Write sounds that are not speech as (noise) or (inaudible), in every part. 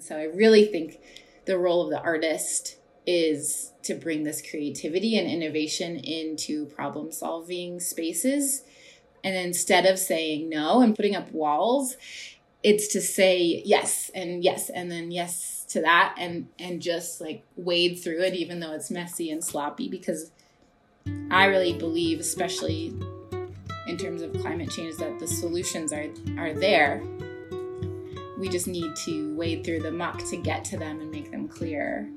So I really think the role of the artist is to bring this creativity and innovation into problem solving spaces. And instead of saying no and putting up walls, it's to say yes and yes and then yes to that and and just like wade through it even though it's messy and sloppy because I really believe especially in terms of climate change that the solutions are are there. We just need to wade through the muck to get to them and make them clear.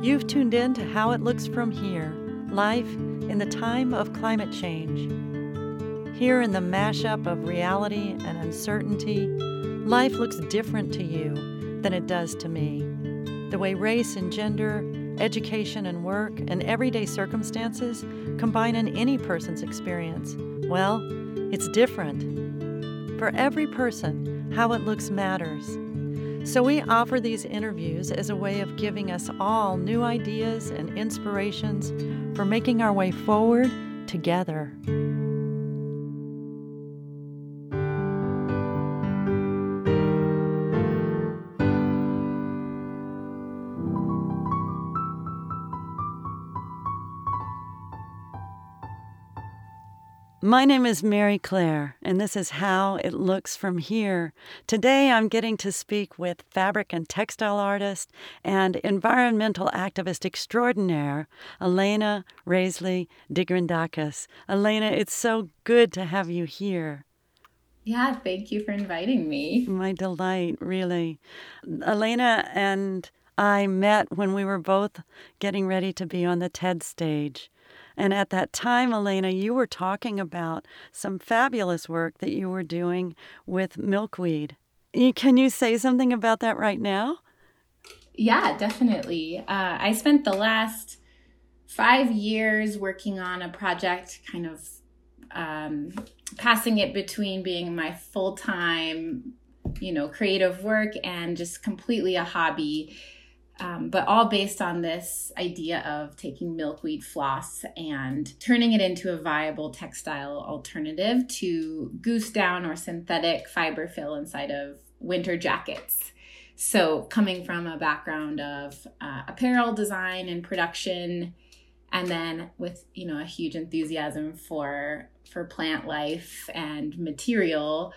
You've tuned in to How It Looks From Here Life in the Time of Climate Change. Here in the mashup of reality and uncertainty, life looks different to you than it does to me. The way race and gender, education and work, and everyday circumstances combine in any person's experience, well, it's different. For every person, how it looks matters. So, we offer these interviews as a way of giving us all new ideas and inspirations for making our way forward together. My name is Mary Claire, and this is How It Looks From Here. Today I'm getting to speak with fabric and textile artist and environmental activist extraordinaire, Elena Raisley Digrandakis. Elena, it's so good to have you here. Yeah, thank you for inviting me. My delight, really. Elena and I met when we were both getting ready to be on the TED stage. And at that time, Elena, you were talking about some fabulous work that you were doing with milkweed. Can you say something about that right now? Yeah, definitely. Uh, I spent the last five years working on a project, kind of um, passing it between being my full time, you know, creative work and just completely a hobby um, but all based on this idea of taking milkweed floss and turning it into a viable textile alternative to goose down or synthetic fiber fill inside of winter jackets. So, coming from a background of uh, apparel design and production, and then with you know a huge enthusiasm for for plant life and material,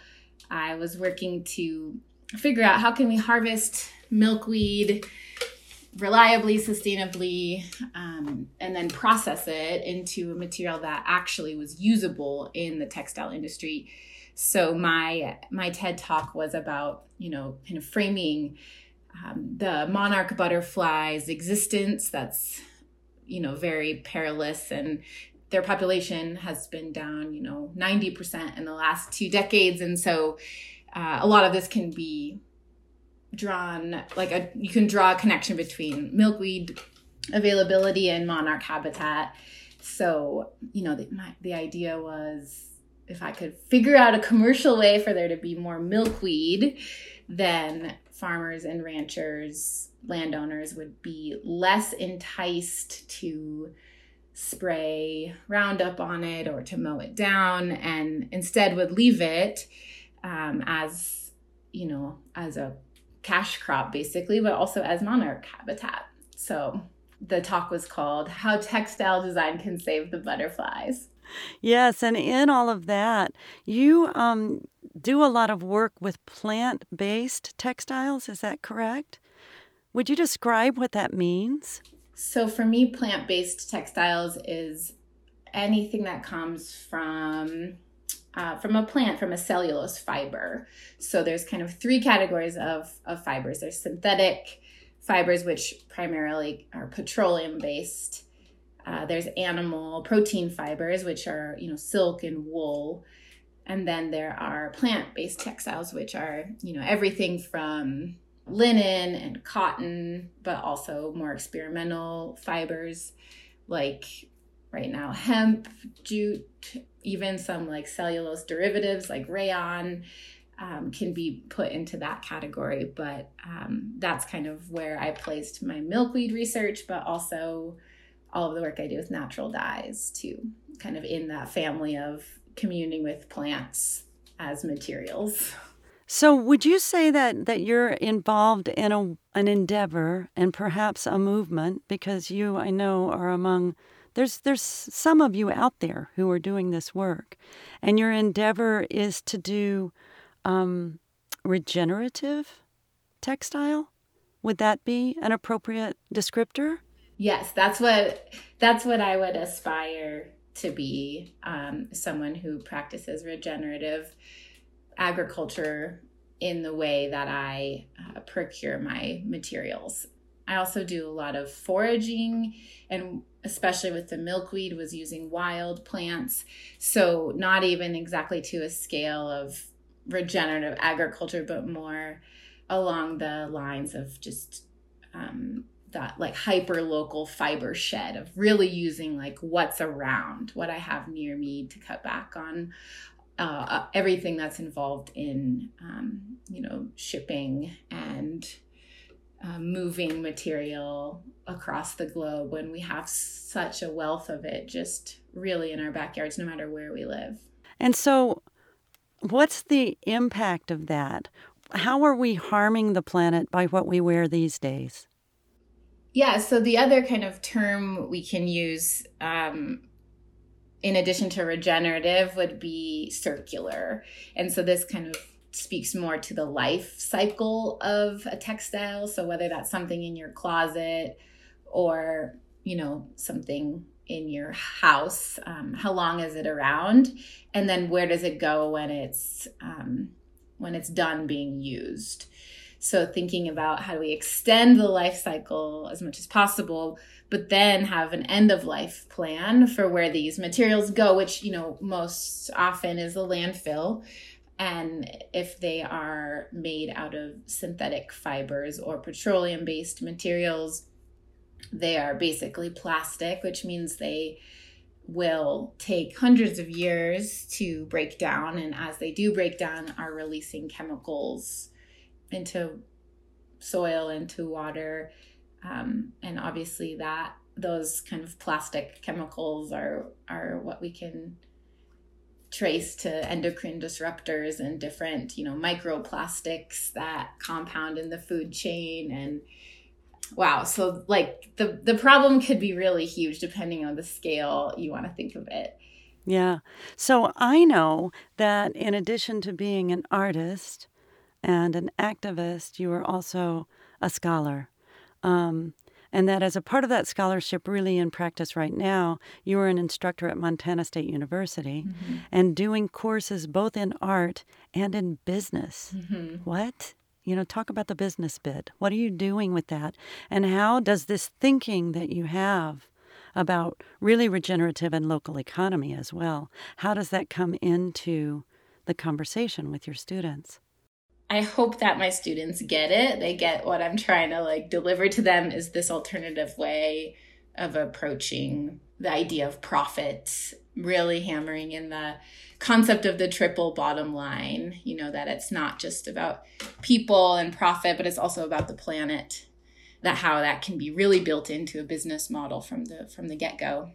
I was working to figure out how can we harvest milkweed reliably, sustainably, um, and then process it into a material that actually was usable in the textile industry. So my my TED talk was about you know kind of framing um, the monarch butterfly's existence. That's you know very perilous and their population has been down you know 90% in the last two decades and so uh, a lot of this can be drawn like a you can draw a connection between milkweed availability and monarch habitat. So you know the, my, the idea was if I could figure out a commercial way for there to be more milkweed, then farmers and ranchers, landowners would be less enticed to spray Roundup on it or to mow it down, and instead would leave it um, as you know as a cash crop basically, but also as monarch habitat. So the talk was called How Textile Design Can Save the Butterflies. Yes, and in all of that, you um, do a lot of work with plant based textiles, is that correct? Would you describe what that means? So, for me, plant based textiles is anything that comes from uh, from a plant, from a cellulose fiber. So there's kind of three categories of, of fibers. There's synthetic fibers, which primarily are petroleum based. Uh, there's animal protein fibers, which are you know silk and wool, and then there are plant-based textiles, which are you know everything from linen and cotton, but also more experimental fibers like right now hemp, jute, even some like cellulose derivatives like rayon um, can be put into that category. But um, that's kind of where I placed my milkweed research, but also all of the work I do with natural dyes too, kind of in that family of communing with plants as materials. So, would you say that that you're involved in a an endeavor and perhaps a movement because you, I know, are among there's there's some of you out there who are doing this work, and your endeavor is to do um, regenerative textile. Would that be an appropriate descriptor? Yes, that's what that's what I would aspire to be. Um, someone who practices regenerative agriculture in the way that I uh, procure my materials. I also do a lot of foraging and especially with the milkweed was using wild plants. So not even exactly to a scale of regenerative agriculture but more along the lines of just um, that like hyper local fiber shed of really using like what's around what I have near me to cut back on uh, everything that's involved in um, you know shipping and uh, moving material across the globe when we have such a wealth of it just really in our backyards no matter where we live. And so what's the impact of that? How are we harming the planet by what we wear these days? Yeah so the other kind of term we can use um, in addition to regenerative would be circular. And so this kind of speaks more to the life cycle of a textile. So whether that's something in your closet or you know something in your house um, how long is it around? And then where does it go when it's um, when it's done being used? So thinking about how do we extend the life cycle as much as possible but then have an end of life plan for where these materials go, which, you know, most often is the landfill. And if they are made out of synthetic fibers or petroleum based materials, they are basically plastic, which means they will take hundreds of years to break down. And as they do break down, are releasing chemicals into soil, into water, um, and obviously that those kind of plastic chemicals are are what we can trace to endocrine disruptors and different you know microplastics that compound in the food chain. And wow so like the the problem could be really huge depending on the scale you want to think of it. Yeah. So i know that in addition to being an artist and an activist you are also a scholar. Um, and that as a part of that scholarship, really in practice right now, you are an instructor at Montana State University mm-hmm. and doing courses both in art and in business. Mm-hmm. What? You know, talk about the business bit. What are you doing with that? And how does this thinking that you have about really regenerative and local economy as well, how does that come into the conversation with your students? I hope that my students get it. They get what I'm trying to like deliver to them is this alternative way of approaching the idea of profit, really hammering in the concept of the triple bottom line, you know, that it's not just about people and profit, but it's also about the planet. That how that can be really built into a business model from the from the get-go.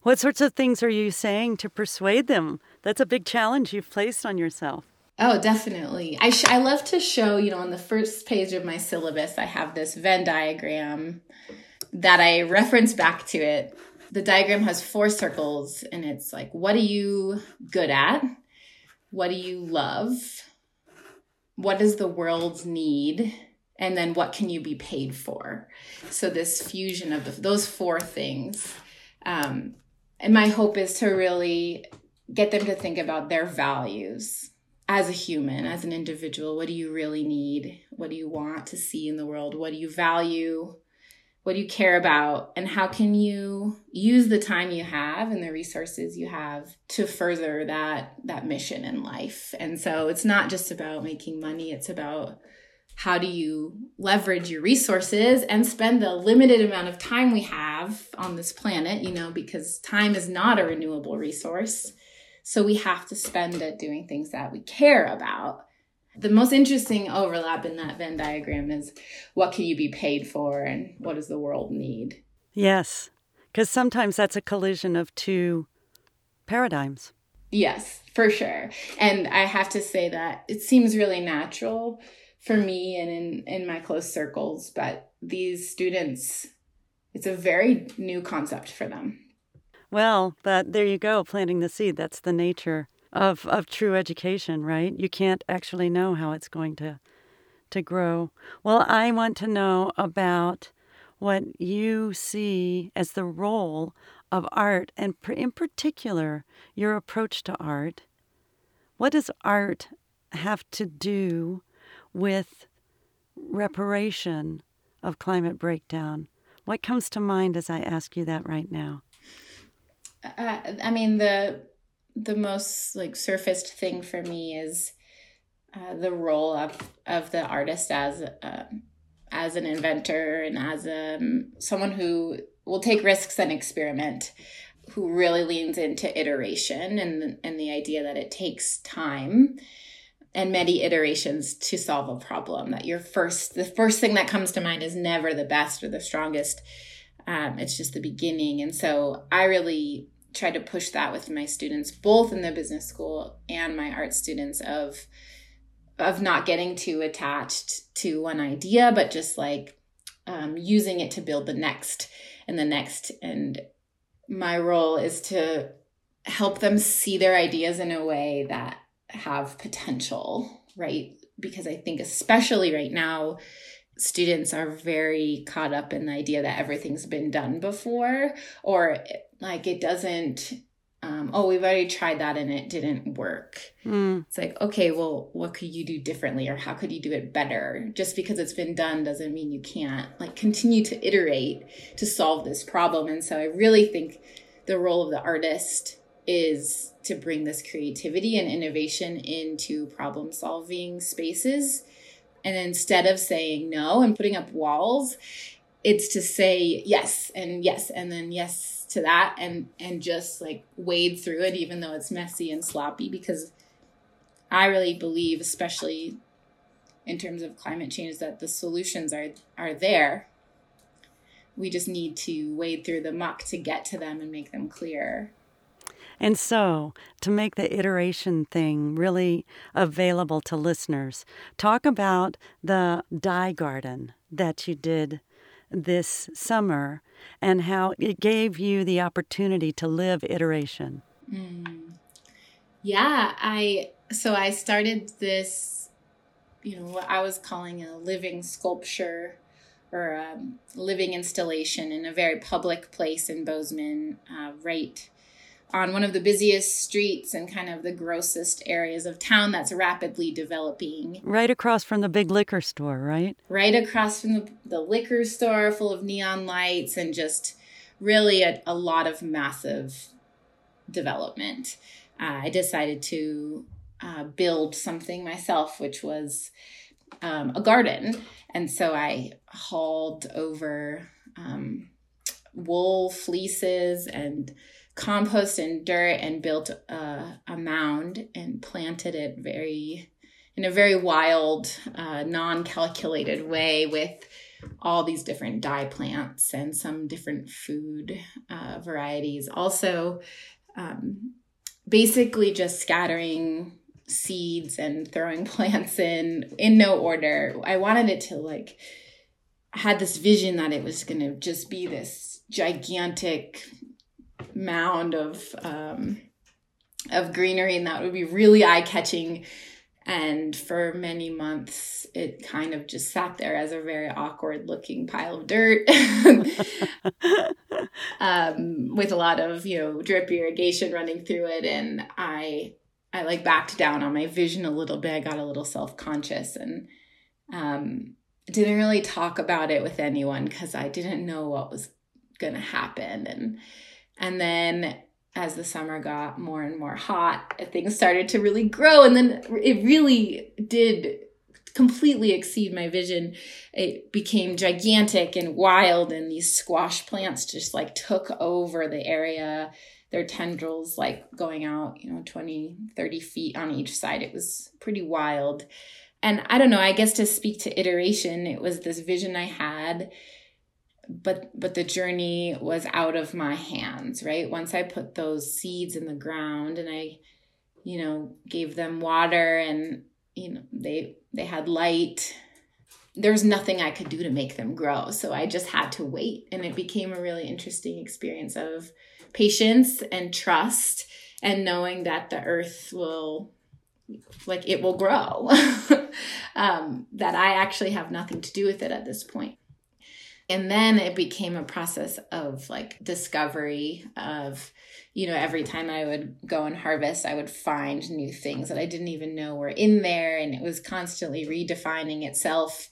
What sorts of things are you saying to persuade them? That's a big challenge you've placed on yourself. Oh, definitely. I, sh- I love to show, you know, on the first page of my syllabus, I have this Venn diagram that I reference back to it. The diagram has four circles, and it's like, what are you good at? What do you love? What does the world need? And then what can you be paid for? So, this fusion of the, those four things. Um, and my hope is to really get them to think about their values as a human, as an individual, what do you really need? What do you want to see in the world? What do you value? What do you care about? And how can you use the time you have and the resources you have to further that that mission in life? And so it's not just about making money, it's about how do you leverage your resources and spend the limited amount of time we have on this planet, you know, because time is not a renewable resource so we have to spend it doing things that we care about. The most interesting overlap in that Venn diagram is what can you be paid for and what does the world need? Yes, because sometimes that's a collision of two paradigms. Yes, for sure. And I have to say that it seems really natural for me and in, in my close circles, but these students, it's a very new concept for them. Well, but there you go, planting the seed. That's the nature of, of true education, right? You can't actually know how it's going to to grow. Well, I want to know about what you see as the role of art and in particular your approach to art. What does art have to do with reparation of climate breakdown? What comes to mind as I ask you that right now? Uh, I mean the the most like surfaced thing for me is uh, the role of of the artist as uh, as an inventor and as a, um, someone who will take risks and experiment who really leans into iteration and and the idea that it takes time and many iterations to solve a problem that your first the first thing that comes to mind is never the best or the strongest. Um, it's just the beginning. And so i really try to push that with my students both in the business school and my art students of of not getting too attached to one idea but just like um, using it to build the next and the next and my role is to help them see their ideas in a way that have potential, right? Because I think, especially right now, students are very caught up in the idea that everything's been done before, or like it doesn't. Um, oh, we've already tried that and it didn't work. Mm. It's like, okay, well, what could you do differently or how could you do it better? Just because it's been done doesn't mean you can't. Like, continue to iterate to solve this problem. And so I really think the role of the artist is to bring this creativity and innovation into problem solving spaces. And instead of saying no and putting up walls, it's to say yes and yes and then yes to that and and just like wade through it even though it's messy and sloppy because I really believe especially in terms of climate change that the solutions are are there. We just need to wade through the muck to get to them and make them clear. And so, to make the iteration thing really available to listeners, talk about the dye garden that you did this summer and how it gave you the opportunity to live iteration. Mm. Yeah, I so I started this, you know, what I was calling a living sculpture or a living installation in a very public place in Bozeman, uh, right on one of the busiest streets and kind of the grossest areas of town that's rapidly developing. Right across from the big liquor store, right? Right across from the, the liquor store, full of neon lights and just really a, a lot of massive development. Uh, I decided to uh, build something myself, which was um, a garden. And so I hauled over um, wool fleeces and compost and dirt and built a, a mound and planted it very in a very wild, uh, non-calculated way with all these different dye plants and some different food uh, varieties. Also, um, basically just scattering seeds and throwing (laughs) plants in in no order. I wanted it to like had this vision that it was going to just be this gigantic mound of um, of greenery, and that would be really eye catching. And for many months, it kind of just sat there as a very awkward looking pile of dirt (laughs) um, with a lot of, you know, drip irrigation running through it. And I, I like backed down on my vision a little bit. I got a little self conscious and um, didn't really talk about it with anyone because I didn't know what was going to happen. And and then as the summer got more and more hot, things started to really grow. And then it really did completely exceed my vision. It became gigantic and wild, and these squash plants just like took over the area. Their tendrils like going out, you know, 20, 30 feet on each side. It was pretty wild. And I don't know, I guess to speak to iteration, it was this vision I had but but the journey was out of my hands right once i put those seeds in the ground and i you know, gave them water and you know, they they had light. There's nothing I could do to make them grow. So I just had to wait and it became a really interesting experience of patience and trust and knowing that the earth will like it will grow (laughs) um, that i actually have nothing to do with it at this point and then it became a process of like discovery of you know every time i would go and harvest i would find new things that i didn't even know were in there. And it was constantly redefining itself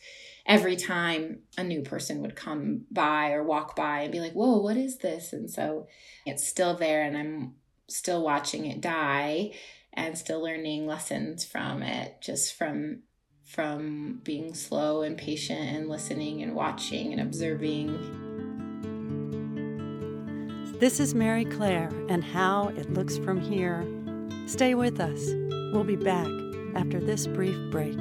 every time a new person would come by or walk by and be like whoa what is this? And so it's still there and i'm still watching it die and still learning lessons from it just from from being slow and patient and listening and watching and observing. This is Mary Claire and how it looks from here. Stay with us. We'll be back after this brief break.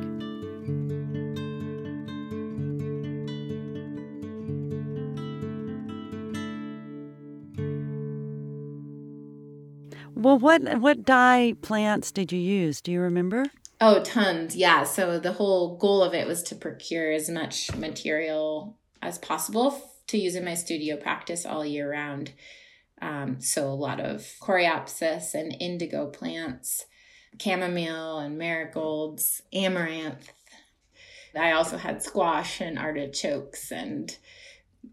Well, what what dye plants did you use? Do you remember? Oh, tons. Yeah. So the whole goal of it was to procure as much material as possible to use in my studio practice all year round. Um, so a lot of coreopsis and indigo plants, chamomile and marigolds, amaranth. I also had squash and artichokes and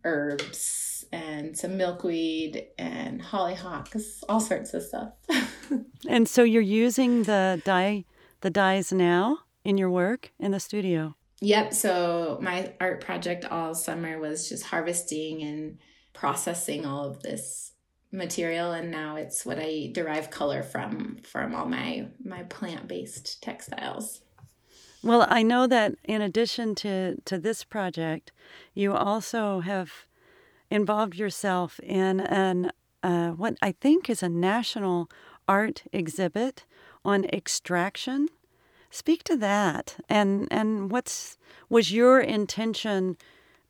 herbs and some milkweed and hollyhocks, all sorts of stuff. (laughs) and so you're using the dye the dyes now in your work in the studio. Yep. So my art project all summer was just harvesting and processing all of this material and now it's what I derive color from from all my my plant-based textiles. Well, I know that in addition to to this project, you also have involved yourself in an uh, what I think is a national art exhibit on extraction. Speak to that, and and what's was your intention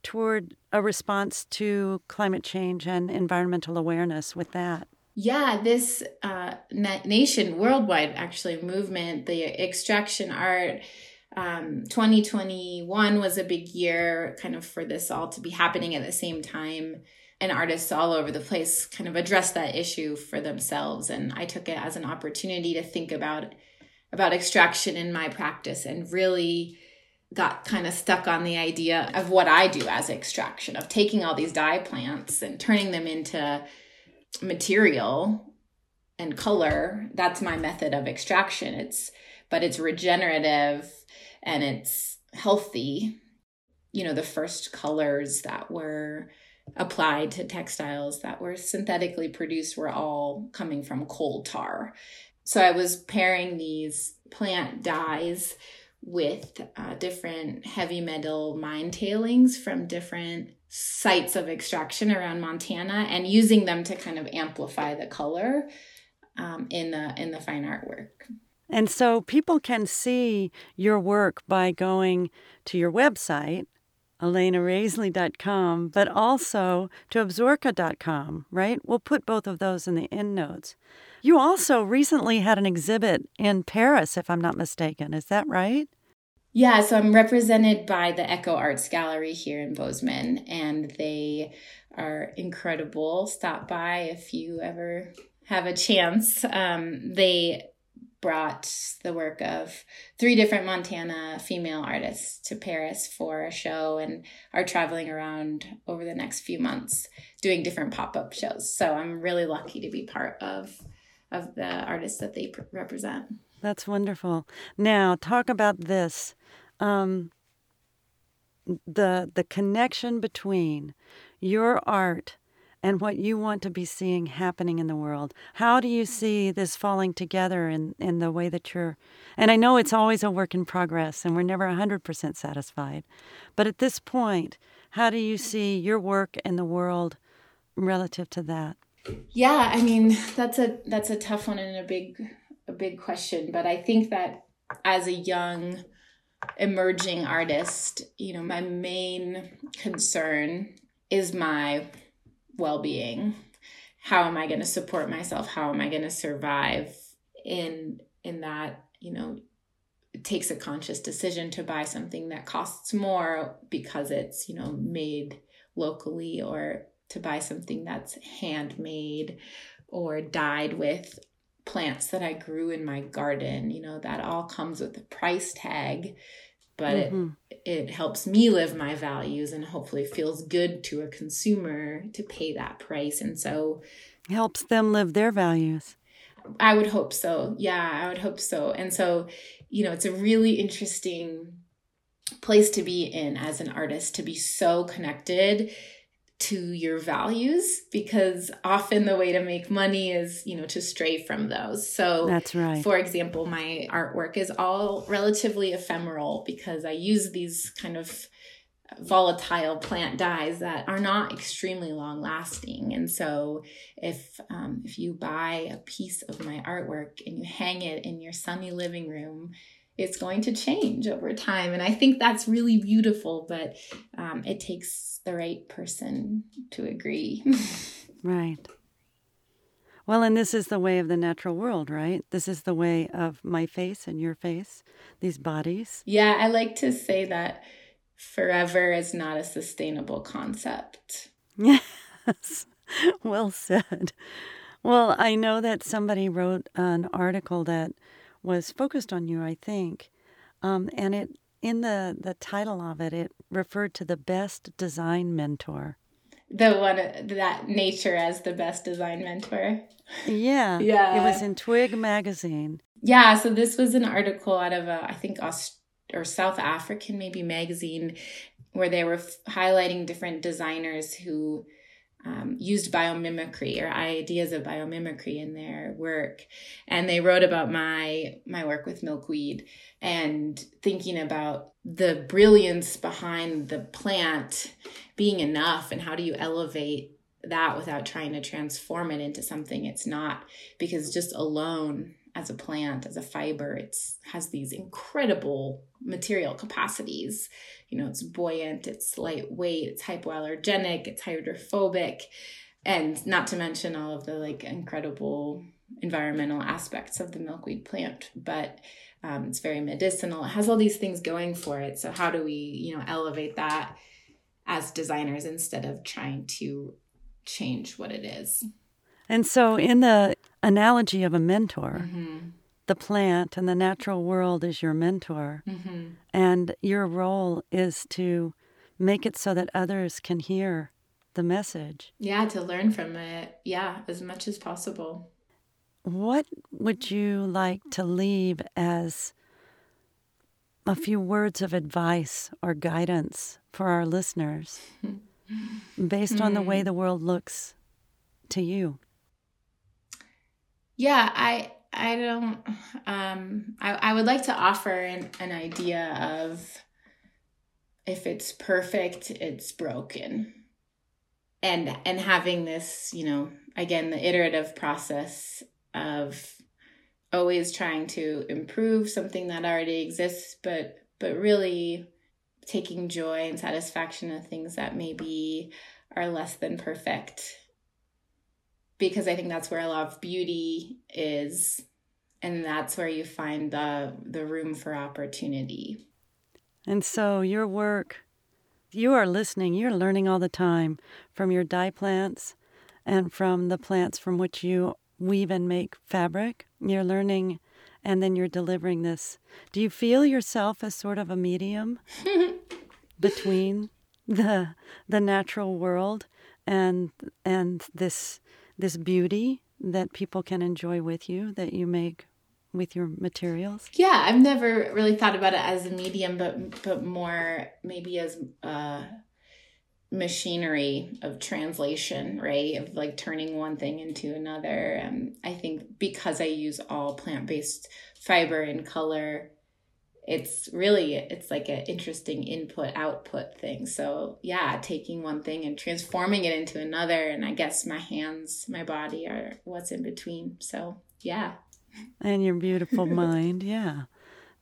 toward a response to climate change and environmental awareness with that? Yeah, this uh, nation worldwide actually movement, the extraction art um, 2021 was a big year kind of for this all to be happening at the same time and artists all over the place kind of address that issue for themselves. And i took it as an opportunity to think about about extraction in my practice and really got kind of stuck on the idea of what i do as extraction of taking all these dye plants and turning them into material and color. That's my method of extraction. It's but it's regenerative and it's healthy. You know, the first colors that were applied to textiles that were synthetically produced were all coming from coal tar. So I was pairing these plant dyes with uh, different heavy metal mine tailings from different sites of extraction around Montana and using them to kind of amplify the color um, in the in the fine artwork. And so people can see your work by going to your website, elenaraisley.com, but also to absorca.com, right? We'll put both of those in the end notes. You also recently had an exhibit in Paris, if I'm not mistaken. Is that right? Yeah, so I'm represented by the Echo Arts Gallery here in Bozeman, and they are incredible. Stop by if you ever have a chance. Um, they brought the work of three different Montana female artists to Paris for a show and are traveling around over the next few months doing different pop-up shows. So I'm really lucky to be part of of the artists that they represent. That's wonderful. Now, talk about this. Um, the the connection between your art and what you want to be seeing happening in the world. How do you mm. see this falling together in, in the way that you're? And I know it's always a work in progress and we're never 100% satisfied. But at this point, how do you see your work in the world relative to that? Yeah, I mean, that's a that's a tough one and a big a big question, but I think that as a young emerging artist, you know, my main concern is my well being. How am I going to support myself? How am I going to survive in in that, you know, it takes a conscious decision to buy something that costs more because it's, you know, made locally or to buy something that's handmade or dyed with plants that I grew in my garden. You know, that all comes with a price tag, but mm-hmm. it, it helps me live my values and hopefully feels good to a consumer to pay that price. And so helps them live their values. I would hope so. Yeah, I would hope so. And so, you know, it's a really interesting place to be in as an artist to be so connected to your values because often the way to make money is you know to stray from those. So that's right. for example my artwork is all relatively ephemeral because i use these kind of volatile plant dyes that are not extremely long lasting and so if um, if you buy a piece of my artwork and you hang it in your sunny living room it's going to change over time. And I think that's really beautiful, but um, it takes the right person to agree. (laughs) right. Well, and this is the way of the natural world, right? This is the way of my face and your face, these bodies. Yeah, I like to say that forever is not a sustainable concept. Yes, (laughs) well said. Well, I know that somebody wrote an article that was focused on you, I think. Um, and it in the, the title of it, it referred to the best design mentor. The one that nature as the best design mentor. Yeah. (laughs) yeah. It was in Twig magazine. Yeah. So this was an article out of, a, I think, Aust- or South African, maybe magazine, where they were f- highlighting different designers who um, used biomimicry or ideas of biomimicry in their work. And they wrote about my my work with milkweed and thinking about the brilliance behind the plant being enough and how do you elevate that without trying to transform it into something it's not because just alone as a plant as a fiber it's has these incredible material capacities you know, it's buoyant, it's lightweight, it's hypoallergenic, it's hydrophobic, and not to mention all of the like incredible environmental aspects of the milkweed plant. But um, it's very medicinal. It has all these things going for it. So how do we, you know, elevate that as designers instead of trying to change what it is? And so, in the analogy of a mentor, mm-hmm the plant and the natural world is your mentor. Mm-hmm. And your role is to make it so that others can hear the message. Yeah, to learn from it. Yeah, as much as possible. What would you like to leave as a few words of advice or guidance for our listeners (laughs) based on the way hmm. the world looks to you? Yeah, I I don't. Um, I, I would like to offer an, an idea of if it's perfect, it's broken, and and having this, you know, again, the iterative process of always trying to improve something that already exists, but but really taking joy and satisfaction of things that maybe are less than perfect because I think that's where a lot of beauty is and that's where you find the the room for opportunity. And so your work you are listening, you're learning all the time from your dye plants and from the plants from which you weave and make fabric. You're learning and then you're delivering this. Do you feel yourself as sort of a medium (laughs) between the the natural world and and this this beauty that people can enjoy with you that you make with your materials? Yeah, I've never really thought about it as a medium, but but more maybe as uh, machinery of translation, right? Of like turning one thing into another. And I think because I use all plant based fiber and color, it's really it's like an interesting input output thing so yeah taking one thing and transforming it into another and i guess my hands my body are what's in between so yeah and your beautiful (laughs) mind yeah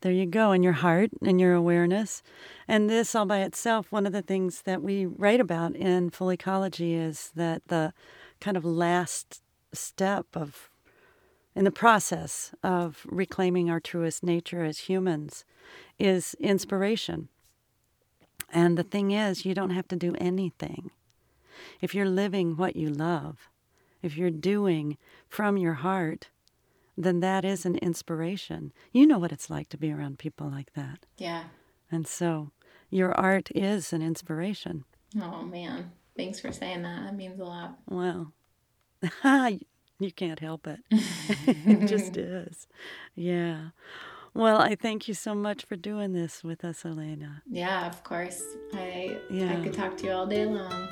there you go in your heart and your awareness and this all by itself one of the things that we write about in full ecology is that the kind of last step of in the process of reclaiming our truest nature as humans is inspiration. And the thing is, you don't have to do anything. If you're living what you love, if you're doing from your heart, then that is an inspiration. You know what it's like to be around people like that. Yeah. And so your art is an inspiration. Oh, man. Thanks for saying that. That means a lot. Well, (laughs) you can't help it. (laughs) it just (laughs) is. Yeah. Well, I thank you so much for doing this with us, Elena. Yeah, of course. I yeah. I could talk to you all day long.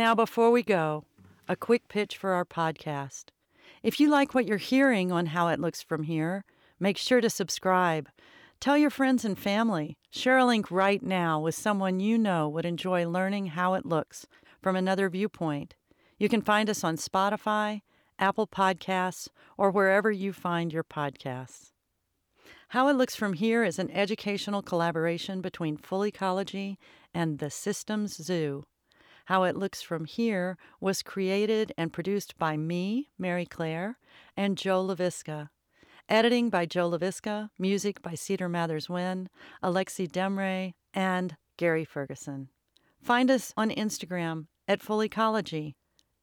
Now, before we go, a quick pitch for our podcast. If you like what you're hearing on How It Looks From Here, make sure to subscribe. Tell your friends and family. Share a link right now with someone you know would enjoy learning how it looks from another viewpoint. You can find us on Spotify, Apple Podcasts, or wherever you find your podcasts. How It Looks From Here is an educational collaboration between Full Ecology and the Systems Zoo. How It Looks From Here was created and produced by me, Mary Claire, and Joe LaVisca. Editing by Joe LaVisca, music by Cedar Mathers Wynn, Alexi Demre, and Gary Ferguson. Find us on Instagram at Full Ecology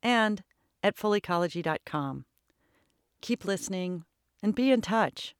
and at fullecology.com. Keep listening and be in touch.